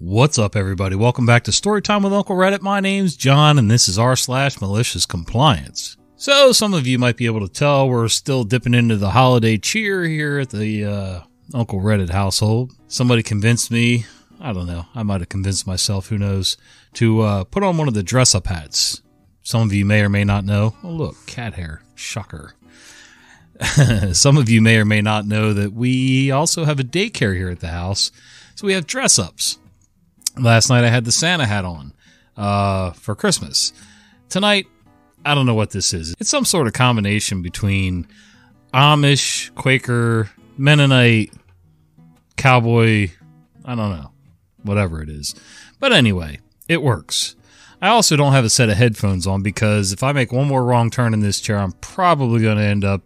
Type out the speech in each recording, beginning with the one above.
What's up, everybody? Welcome back to Storytime with Uncle Reddit. My name's John, and this is r slash malicious compliance. So, some of you might be able to tell we're still dipping into the holiday cheer here at the uh, Uncle Reddit household. Somebody convinced me, I don't know, I might have convinced myself, who knows, to uh, put on one of the dress up hats. Some of you may or may not know. Oh, look, cat hair. Shocker. Some of you may or may not know that we also have a daycare here at the house. So we have dress ups. Last night I had the Santa hat on uh, for Christmas. Tonight, I don't know what this is. It's some sort of combination between Amish, Quaker, Mennonite, cowboy. I don't know. Whatever it is. But anyway, it works. I also don't have a set of headphones on because if I make one more wrong turn in this chair, I'm probably going to end up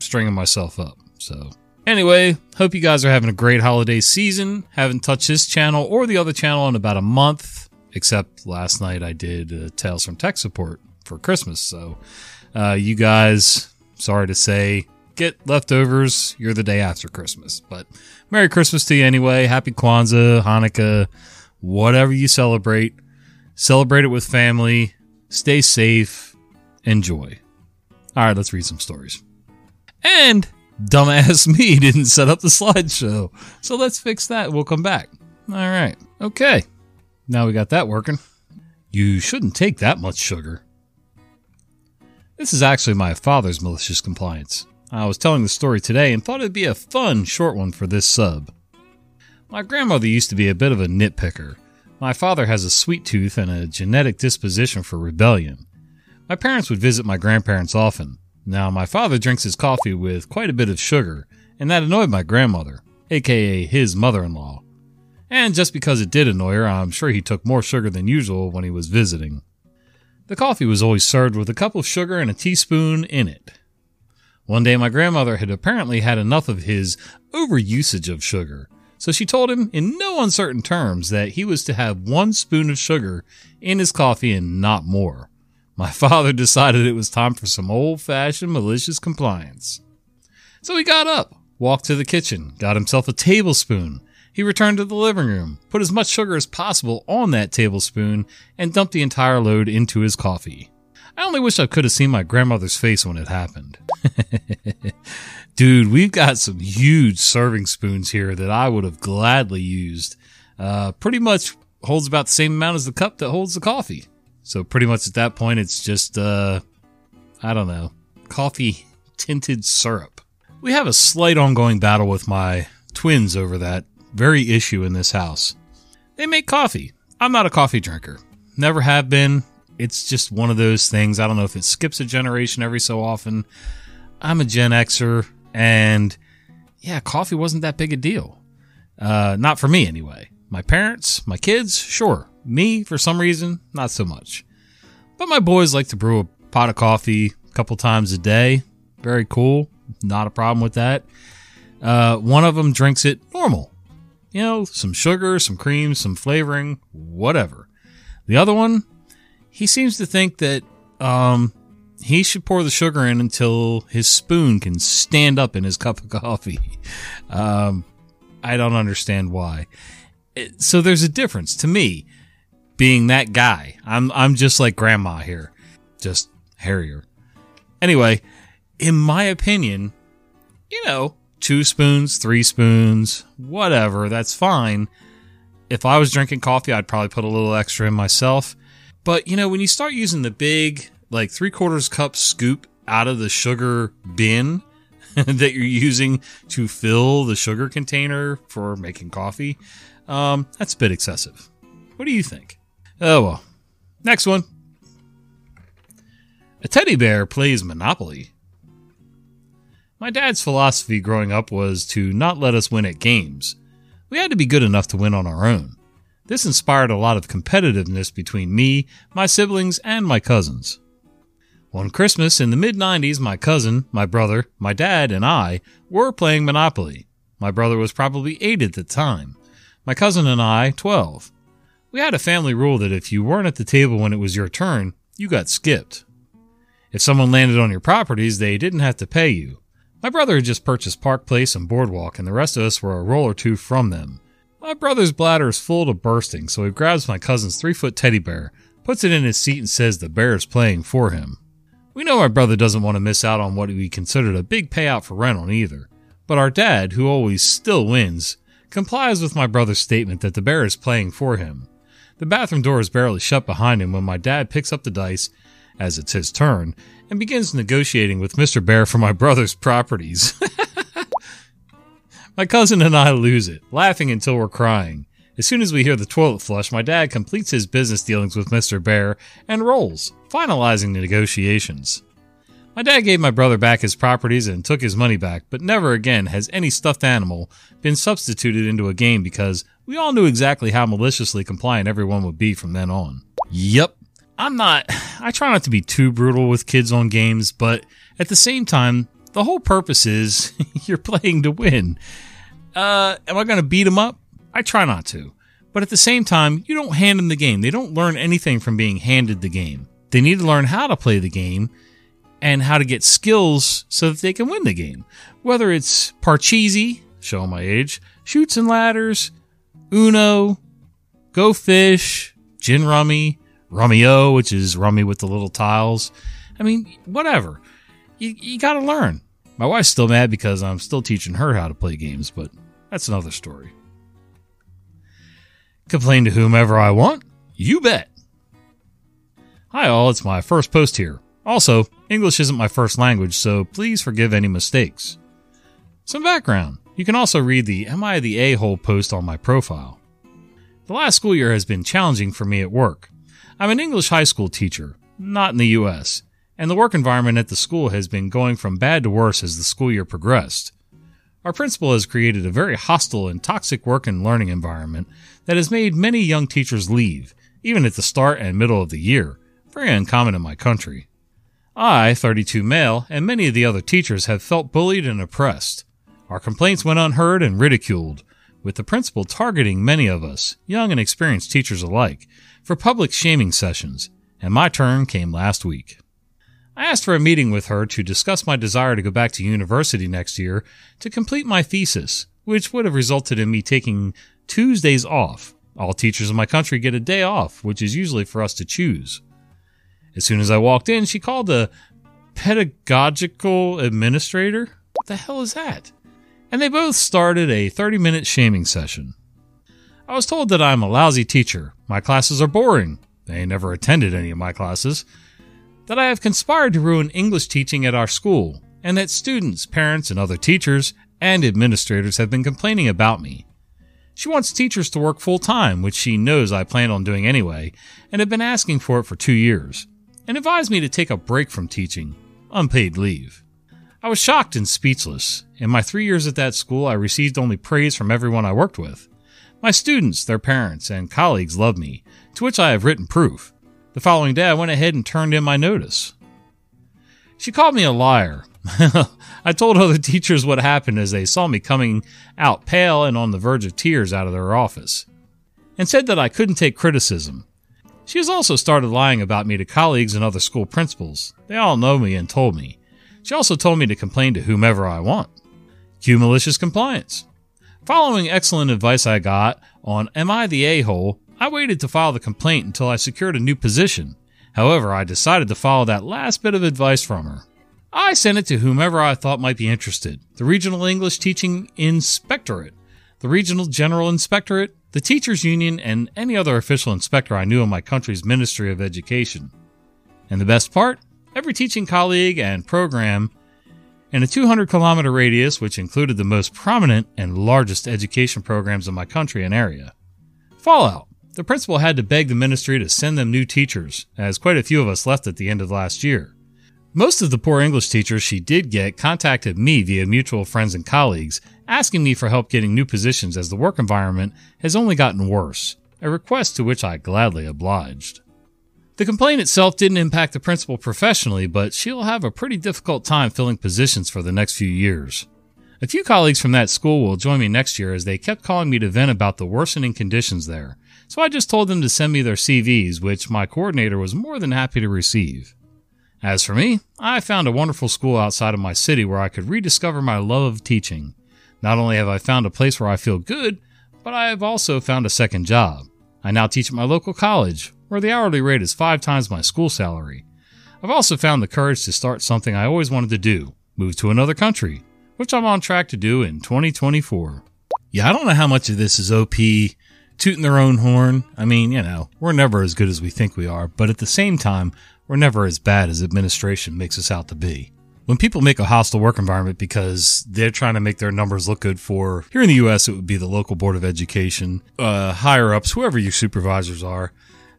stringing myself up. So, anyway, hope you guys are having a great holiday season. Haven't touched this channel or the other channel in about a month, except last night I did uh, Tales from Tech Support for Christmas. So, uh, you guys, sorry to say, get leftovers. You're the day after Christmas. But Merry Christmas to you anyway. Happy Kwanzaa, Hanukkah, whatever you celebrate. Celebrate it with family. Stay safe. Enjoy. All right, let's read some stories. And dumbass me didn't set up the slideshow. So let's fix that. We'll come back. All right. Okay. Now we got that working. You shouldn't take that much sugar. This is actually my father's malicious compliance. I was telling the story today and thought it'd be a fun short one for this sub. My grandmother used to be a bit of a nitpicker. My father has a sweet tooth and a genetic disposition for rebellion. My parents would visit my grandparents often. Now, my father drinks his coffee with quite a bit of sugar, and that annoyed my grandmother, aka his mother in law. And just because it did annoy her, I'm sure he took more sugar than usual when he was visiting. The coffee was always served with a cup of sugar and a teaspoon in it. One day, my grandmother had apparently had enough of his overusage of sugar, so she told him in no uncertain terms that he was to have one spoon of sugar in his coffee and not more. My father decided it was time for some old fashioned malicious compliance. So he got up, walked to the kitchen, got himself a tablespoon. He returned to the living room, put as much sugar as possible on that tablespoon, and dumped the entire load into his coffee. I only wish I could have seen my grandmother's face when it happened. Dude, we've got some huge serving spoons here that I would have gladly used. Uh, pretty much holds about the same amount as the cup that holds the coffee. So pretty much at that point, it's just, uh, I don't know, coffee tinted syrup. We have a slight ongoing battle with my twins over that very issue in this house. They make coffee. I'm not a coffee drinker. Never have been. It's just one of those things. I don't know if it skips a generation every so often. I'm a Gen Xer, and yeah, coffee wasn't that big a deal. Uh, not for me, anyway. My parents, my kids, sure. Me, for some reason, not so much. But my boys like to brew a pot of coffee a couple times a day. Very cool. Not a problem with that. Uh, one of them drinks it normal. You know, some sugar, some cream, some flavoring, whatever. The other one, he seems to think that um, he should pour the sugar in until his spoon can stand up in his cup of coffee. Um, I don't understand why. It, so there's a difference to me being that guy. I'm I'm just like grandma here, just hairier. Anyway, in my opinion, you know, two spoons, three spoons, whatever, that's fine. If I was drinking coffee, I'd probably put a little extra in myself. But you know, when you start using the big, like three quarters cup scoop out of the sugar bin that you're using to fill the sugar container for making coffee, um, that's a bit excessive. What do you think? Oh well. Next one. A teddy bear plays Monopoly. My dad's philosophy growing up was to not let us win at games. We had to be good enough to win on our own. This inspired a lot of competitiveness between me, my siblings, and my cousins. One Christmas in the mid 90s, my cousin, my brother, my dad, and I were playing Monopoly. My brother was probably 8 at the time. My cousin and I, 12. We had a family rule that if you weren't at the table when it was your turn, you got skipped. If someone landed on your properties, they didn't have to pay you. My brother had just purchased Park Place and Boardwalk, and the rest of us were a roll or two from them. My brother's bladder is full to bursting, so he grabs my cousin's three foot teddy bear, puts it in his seat, and says the bear is playing for him. We know my brother doesn't want to miss out on what we considered a big payout for rent on either, but our dad, who always still wins, complies with my brother's statement that the bear is playing for him. The bathroom door is barely shut behind him when my dad picks up the dice, as it's his turn, and begins negotiating with Mr. Bear for my brother's properties. my cousin and I lose it, laughing until we're crying. As soon as we hear the toilet flush, my dad completes his business dealings with Mr. Bear and rolls, finalizing the negotiations. My dad gave my brother back his properties and took his money back, but never again has any stuffed animal been substituted into a game because we all knew exactly how maliciously compliant everyone would be from then on. Yep. I'm not, I try not to be too brutal with kids on games, but at the same time, the whole purpose is you're playing to win. Uh, am I going to beat them up? I try not to. But at the same time, you don't hand them the game. They don't learn anything from being handed the game. They need to learn how to play the game and how to get skills so that they can win the game. Whether it's Parcheesi, show my age, Chutes and Ladders, Uno, Go Fish, Gin Rummy, Rummy-O, which is rummy with the little tiles. I mean, whatever. You, you gotta learn. My wife's still mad because I'm still teaching her how to play games, but that's another story. Complain to whomever I want? You bet. Hi, all. It's my first post here. Also, English isn't my first language, so please forgive any mistakes. Some background. You can also read the Am I the A hole post on my profile. The last school year has been challenging for me at work. I'm an English high school teacher, not in the US, and the work environment at the school has been going from bad to worse as the school year progressed. Our principal has created a very hostile and toxic work and learning environment that has made many young teachers leave, even at the start and middle of the year, very uncommon in my country. I, 32 male, and many of the other teachers have felt bullied and oppressed. Our complaints went unheard and ridiculed, with the principal targeting many of us, young and experienced teachers alike, for public shaming sessions, and my turn came last week. I asked for a meeting with her to discuss my desire to go back to university next year to complete my thesis, which would have resulted in me taking Tuesdays off. All teachers in my country get a day off, which is usually for us to choose. As soon as I walked in, she called the pedagogical administrator. What the hell is that? And they both started a 30 minute shaming session. I was told that I'm a lousy teacher, my classes are boring, they never attended any of my classes, that I have conspired to ruin English teaching at our school, and that students, parents, and other teachers and administrators have been complaining about me. She wants teachers to work full time, which she knows I plan on doing anyway, and have been asking for it for two years and advised me to take a break from teaching, unpaid leave. I was shocked and speechless. In my three years at that school, I received only praise from everyone I worked with. My students, their parents, and colleagues loved me, to which I have written proof. The following day, I went ahead and turned in my notice. She called me a liar. I told other teachers what happened as they saw me coming out pale and on the verge of tears out of their office, and said that I couldn't take criticism, she has also started lying about me to colleagues and other school principals. They all know me and told me. She also told me to complain to whomever I want. Cue malicious compliance. Following excellent advice I got on Am I the A hole, I waited to file the complaint until I secured a new position. However, I decided to follow that last bit of advice from her. I sent it to whomever I thought might be interested the Regional English Teaching Inspectorate, the Regional General Inspectorate, the teachers union, and any other official inspector I knew in my country's Ministry of Education. And the best part? Every teaching colleague and program in a 200 kilometer radius, which included the most prominent and largest education programs in my country and area. Fallout. The principal had to beg the ministry to send them new teachers, as quite a few of us left at the end of last year. Most of the poor English teachers she did get contacted me via mutual friends and colleagues, asking me for help getting new positions as the work environment has only gotten worse, a request to which I gladly obliged. The complaint itself didn't impact the principal professionally, but she'll have a pretty difficult time filling positions for the next few years. A few colleagues from that school will join me next year as they kept calling me to vent about the worsening conditions there, so I just told them to send me their CVs, which my coordinator was more than happy to receive. As for me, I found a wonderful school outside of my city where I could rediscover my love of teaching. Not only have I found a place where I feel good, but I have also found a second job. I now teach at my local college, where the hourly rate is five times my school salary. I've also found the courage to start something I always wanted to do move to another country, which I'm on track to do in 2024. Yeah, I don't know how much of this is OP tooting their own horn. I mean, you know, we're never as good as we think we are, but at the same time, we're never as bad as administration makes us out to be. When people make a hostile work environment because they're trying to make their numbers look good for, here in the US, it would be the local board of education, uh, higher ups, whoever your supervisors are,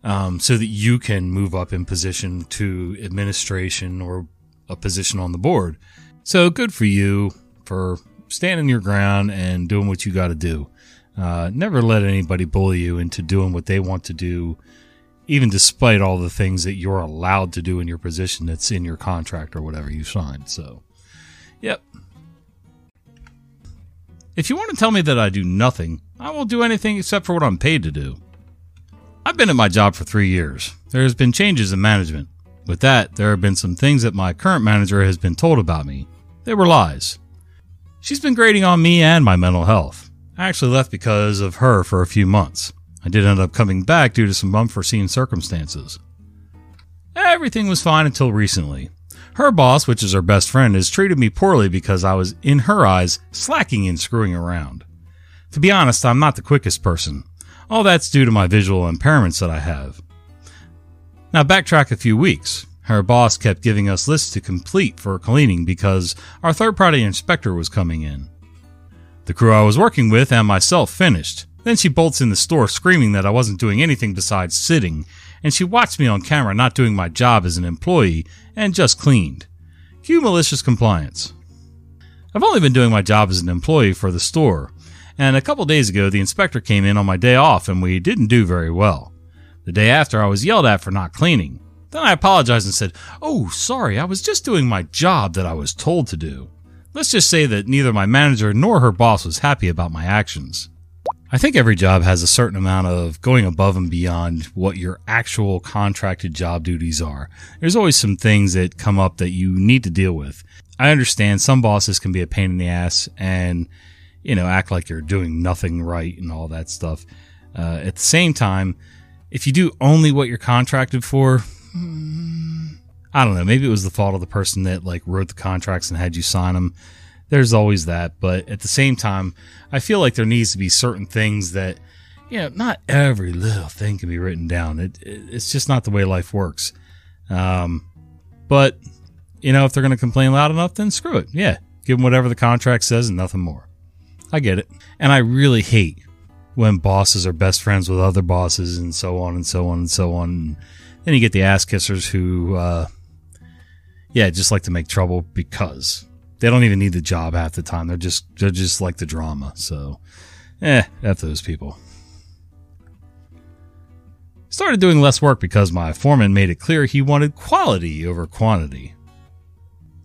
um, so that you can move up in position to administration or a position on the board. So good for you for standing your ground and doing what you got to do. Uh, never let anybody bully you into doing what they want to do, even despite all the things that you're allowed to do in your position that's in your contract or whatever you signed. So, yep. If you want to tell me that I do nothing, I won't do anything except for what I'm paid to do. I've been at my job for three years. There has been changes in management. With that, there have been some things that my current manager has been told about me. They were lies. She's been grading on me and my mental health. I actually left because of her for a few months. I did end up coming back due to some unforeseen circumstances. Everything was fine until recently. Her boss, which is her best friend, has treated me poorly because I was, in her eyes, slacking and screwing around. To be honest, I'm not the quickest person. All that's due to my visual impairments that I have. Now backtrack a few weeks. Her boss kept giving us lists to complete for cleaning because our third party inspector was coming in. The crew I was working with and myself finished. Then she bolts in the store screaming that I wasn't doing anything besides sitting, and she watched me on camera not doing my job as an employee and just cleaned. Cue malicious compliance. I've only been doing my job as an employee for the store, and a couple days ago the inspector came in on my day off and we didn't do very well. The day after I was yelled at for not cleaning. Then I apologized and said, Oh, sorry, I was just doing my job that I was told to do. Let's just say that neither my manager nor her boss was happy about my actions. I think every job has a certain amount of going above and beyond what your actual contracted job duties are. There's always some things that come up that you need to deal with. I understand some bosses can be a pain in the ass and, you know, act like you're doing nothing right and all that stuff. Uh, at the same time, if you do only what you're contracted for, I don't know. Maybe it was the fault of the person that like wrote the contracts and had you sign them. There's always that, but at the same time, I feel like there needs to be certain things that, you know, not every little thing can be written down. It, it it's just not the way life works. Um, but you know, if they're going to complain loud enough, then screw it. Yeah, give them whatever the contract says and nothing more. I get it, and I really hate when bosses are best friends with other bosses and so on and so on and so on. And Then you get the ass kissers who, uh, yeah, just like to make trouble because they don't even need the job half the time. They're just they're just like the drama. So, eh, f those people. Started doing less work because my foreman made it clear he wanted quality over quantity.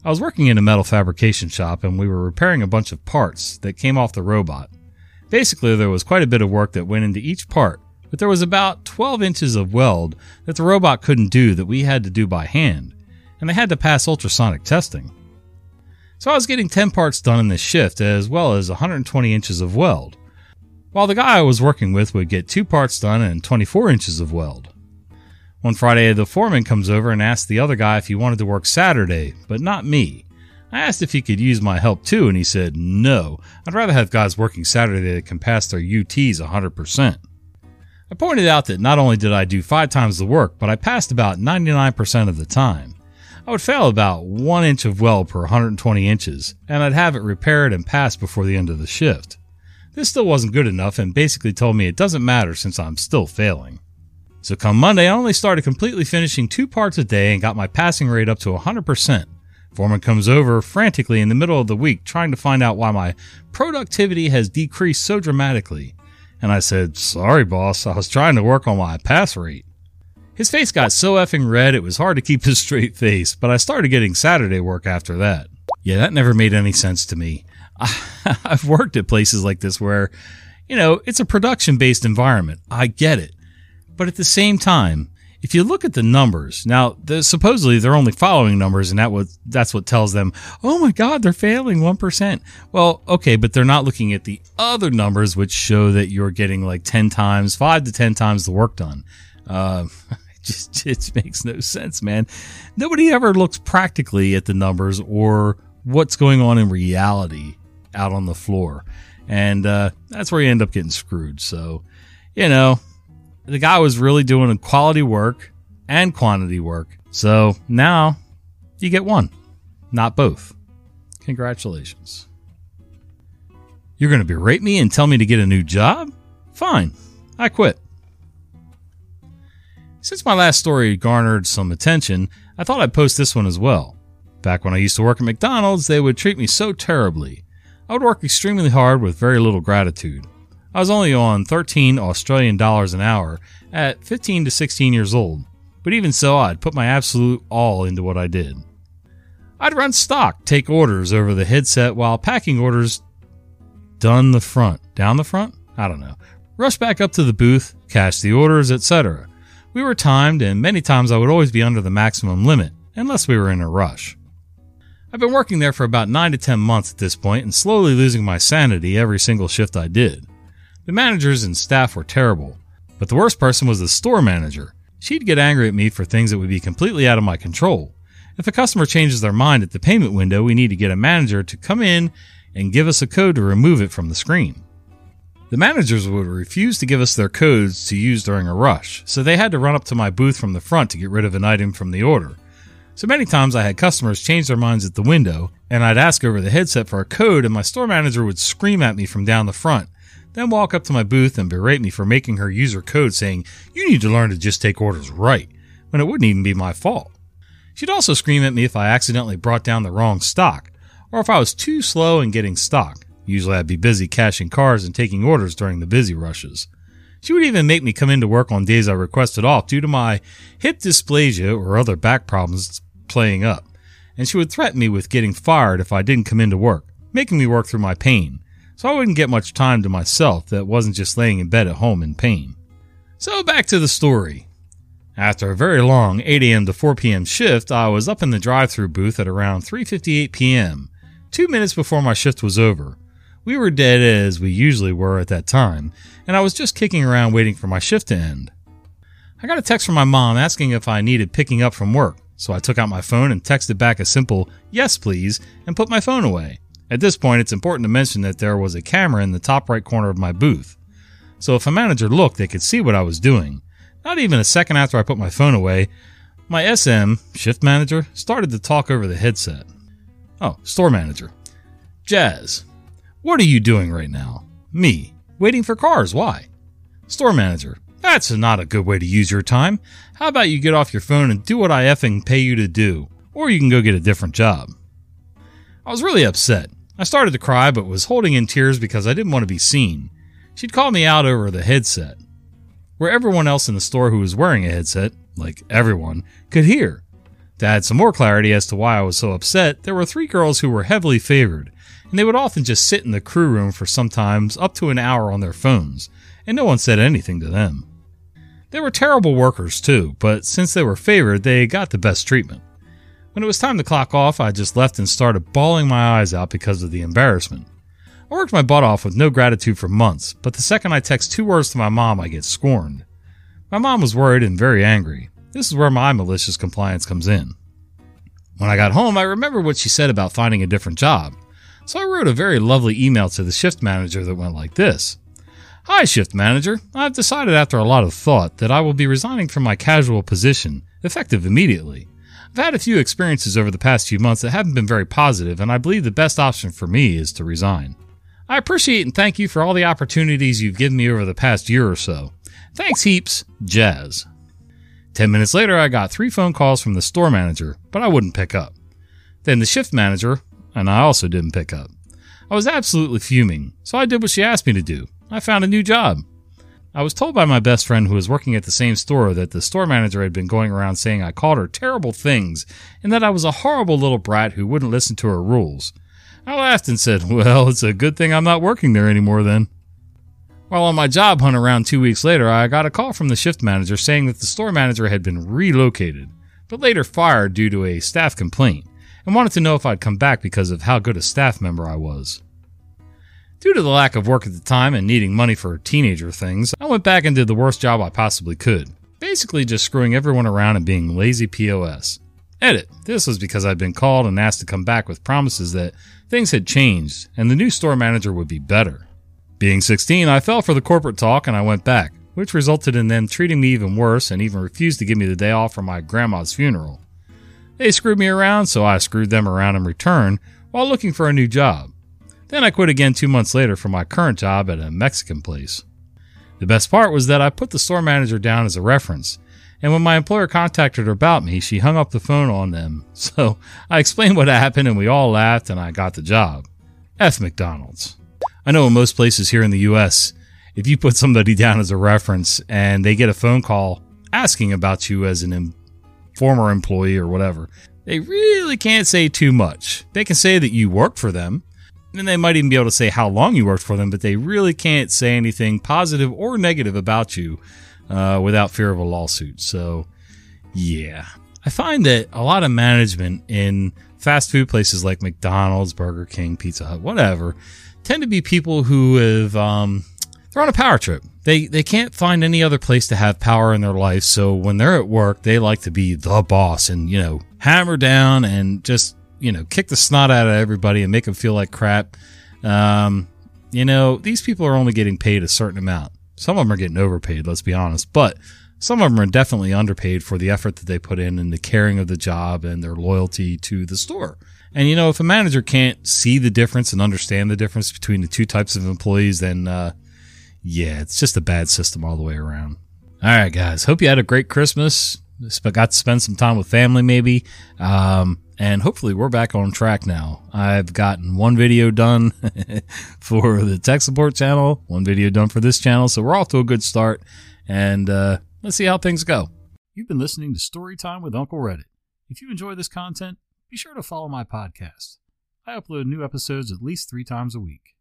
I was working in a metal fabrication shop and we were repairing a bunch of parts that came off the robot. Basically, there was quite a bit of work that went into each part, but there was about 12 inches of weld that the robot couldn't do that we had to do by hand, and they had to pass ultrasonic testing. So I was getting 10 parts done in this shift as well as 120 inches of weld, while the guy I was working with would get 2 parts done and 24 inches of weld. One Friday, the foreman comes over and asks the other guy if he wanted to work Saturday, but not me. I asked if he could use my help too, and he said, no, I'd rather have guys working Saturday that can pass their UTs 100%. I pointed out that not only did I do five times the work, but I passed about 99% of the time. I would fail about one inch of weld per 120 inches, and I'd have it repaired and passed before the end of the shift. This still wasn't good enough and basically told me it doesn't matter since I'm still failing. So come Monday, I only started completely finishing two parts a day and got my passing rate up to 100%. Foreman comes over frantically in the middle of the week trying to find out why my productivity has decreased so dramatically. And I said, Sorry, boss, I was trying to work on my pass rate. His face got so effing red it was hard to keep his straight face, but I started getting Saturday work after that. Yeah, that never made any sense to me. I've worked at places like this where, you know, it's a production based environment. I get it. But at the same time, if you look at the numbers now, supposedly they're only following numbers, and that what that's what tells them, oh my God, they're failing one percent. Well, okay, but they're not looking at the other numbers, which show that you're getting like ten times, five to ten times the work done. Uh, just it makes no sense, man. Nobody ever looks practically at the numbers or what's going on in reality out on the floor, and uh, that's where you end up getting screwed. So, you know, the guy was really doing quality work and quantity work. So now you get one, not both. Congratulations. You're going to berate me and tell me to get a new job? Fine, I quit. Since my last story garnered some attention, I thought I'd post this one as well. Back when I used to work at McDonald's, they would treat me so terribly. I would work extremely hard with very little gratitude. I was only on 13 Australian dollars an hour at 15 to 16 years old, but even so, I'd put my absolute all into what I did. I'd run stock, take orders over the headset while packing orders done the front, down the front? I don't know. Rush back up to the booth, cash the orders, etc. We were timed, and many times I would always be under the maximum limit, unless we were in a rush. I've been working there for about 9 to 10 months at this point and slowly losing my sanity every single shift I did. The managers and staff were terrible, but the worst person was the store manager. She'd get angry at me for things that would be completely out of my control. If a customer changes their mind at the payment window, we need to get a manager to come in and give us a code to remove it from the screen. The managers would refuse to give us their codes to use during a rush, so they had to run up to my booth from the front to get rid of an item from the order. So many times I had customers change their minds at the window, and I'd ask over the headset for a code, and my store manager would scream at me from down the front, then walk up to my booth and berate me for making her use her code saying, You need to learn to just take orders right, when it wouldn't even be my fault. She'd also scream at me if I accidentally brought down the wrong stock, or if I was too slow in getting stock. Usually I'd be busy cashing cars and taking orders during the busy rushes. She would even make me come into work on days I requested off due to my hip dysplasia or other back problems playing up, and she would threaten me with getting fired if I didn't come into work, making me work through my pain so I wouldn't get much time to myself that wasn't just laying in bed at home in pain. So back to the story. After a very long 8 a.m. to 4 p.m. shift, I was up in the drive-through booth at around 3:58 p.m., 2 minutes before my shift was over. We were dead as we usually were at that time, and I was just kicking around waiting for my shift to end. I got a text from my mom asking if I needed picking up from work, so I took out my phone and texted back a simple "yes, please" and put my phone away. At this point, it's important to mention that there was a camera in the top right corner of my booth. So if a manager looked, they could see what I was doing. Not even a second after I put my phone away, my SM, shift manager, started to talk over the headset. Oh, store manager. Jazz, what are you doing right now? Me, waiting for cars, why? Store manager, that's not a good way to use your time. How about you get off your phone and do what I effing pay you to do? Or you can go get a different job. I was really upset. I started to cry, but was holding in tears because I didn't want to be seen. She'd called me out over the headset, where everyone else in the store who was wearing a headset, like everyone, could hear. To add some more clarity as to why I was so upset, there were three girls who were heavily favored, and they would often just sit in the crew room for sometimes up to an hour on their phones, and no one said anything to them. They were terrible workers too, but since they were favored, they got the best treatment. When it was time to clock off, I just left and started bawling my eyes out because of the embarrassment. I worked my butt off with no gratitude for months, but the second I text two words to my mom, I get scorned. My mom was worried and very angry. This is where my malicious compliance comes in. When I got home, I remembered what she said about finding a different job. So I wrote a very lovely email to the shift manager that went like this Hi, shift manager. I've decided after a lot of thought that I will be resigning from my casual position, effective immediately. I've had a few experiences over the past few months that haven't been very positive, and I believe the best option for me is to resign. I appreciate and thank you for all the opportunities you've given me over the past year or so. Thanks heaps, Jazz. Ten minutes later, I got three phone calls from the store manager, but I wouldn't pick up. Then the shift manager, and I also didn't pick up. I was absolutely fuming, so I did what she asked me to do. I found a new job. I was told by my best friend who was working at the same store that the store manager had been going around saying I called her terrible things and that I was a horrible little brat who wouldn't listen to her rules. I laughed and said, Well, it's a good thing I'm not working there anymore then. While on my job hunt around two weeks later, I got a call from the shift manager saying that the store manager had been relocated, but later fired due to a staff complaint, and wanted to know if I'd come back because of how good a staff member I was. Due to the lack of work at the time and needing money for teenager things, I went back and did the worst job I possibly could. Basically, just screwing everyone around and being lazy POS. Edit. This was because I'd been called and asked to come back with promises that things had changed and the new store manager would be better. Being 16, I fell for the corporate talk and I went back, which resulted in them treating me even worse and even refused to give me the day off for my grandma's funeral. They screwed me around, so I screwed them around in return while looking for a new job. Then I quit again two months later for my current job at a Mexican place. The best part was that I put the store manager down as a reference, and when my employer contacted her about me, she hung up the phone on them. So I explained what happened and we all laughed and I got the job. F McDonald's. I know in most places here in the US, if you put somebody down as a reference and they get a phone call asking about you as an former employee or whatever, they really can't say too much. They can say that you worked for them, and they might even be able to say how long you worked for them, but they really can't say anything positive or negative about you uh, without fear of a lawsuit. So, yeah. I find that a lot of management in fast food places like McDonald's, Burger King, Pizza Hut, whatever, tend to be people who have um, they're on a power trip. They they can't find any other place to have power in their life. So when they're at work, they like to be the boss and you know hammer down and just you know kick the snot out of everybody and make them feel like crap. Um, you know these people are only getting paid a certain amount. Some of them are getting overpaid. Let's be honest, but some of them are definitely underpaid for the effort that they put in and the caring of the job and their loyalty to the store. And you know, if a manager can't see the difference and understand the difference between the two types of employees, then uh, yeah, it's just a bad system all the way around. All right, guys. Hope you had a great Christmas. Got to spend some time with family, maybe. Um, and hopefully, we're back on track now. I've gotten one video done for the tech support channel, one video done for this channel. So we're off to a good start. And uh, let's see how things go. You've been listening to Storytime with Uncle Reddit. If you enjoy this content, be sure to follow my podcast. I upload new episodes at least three times a week.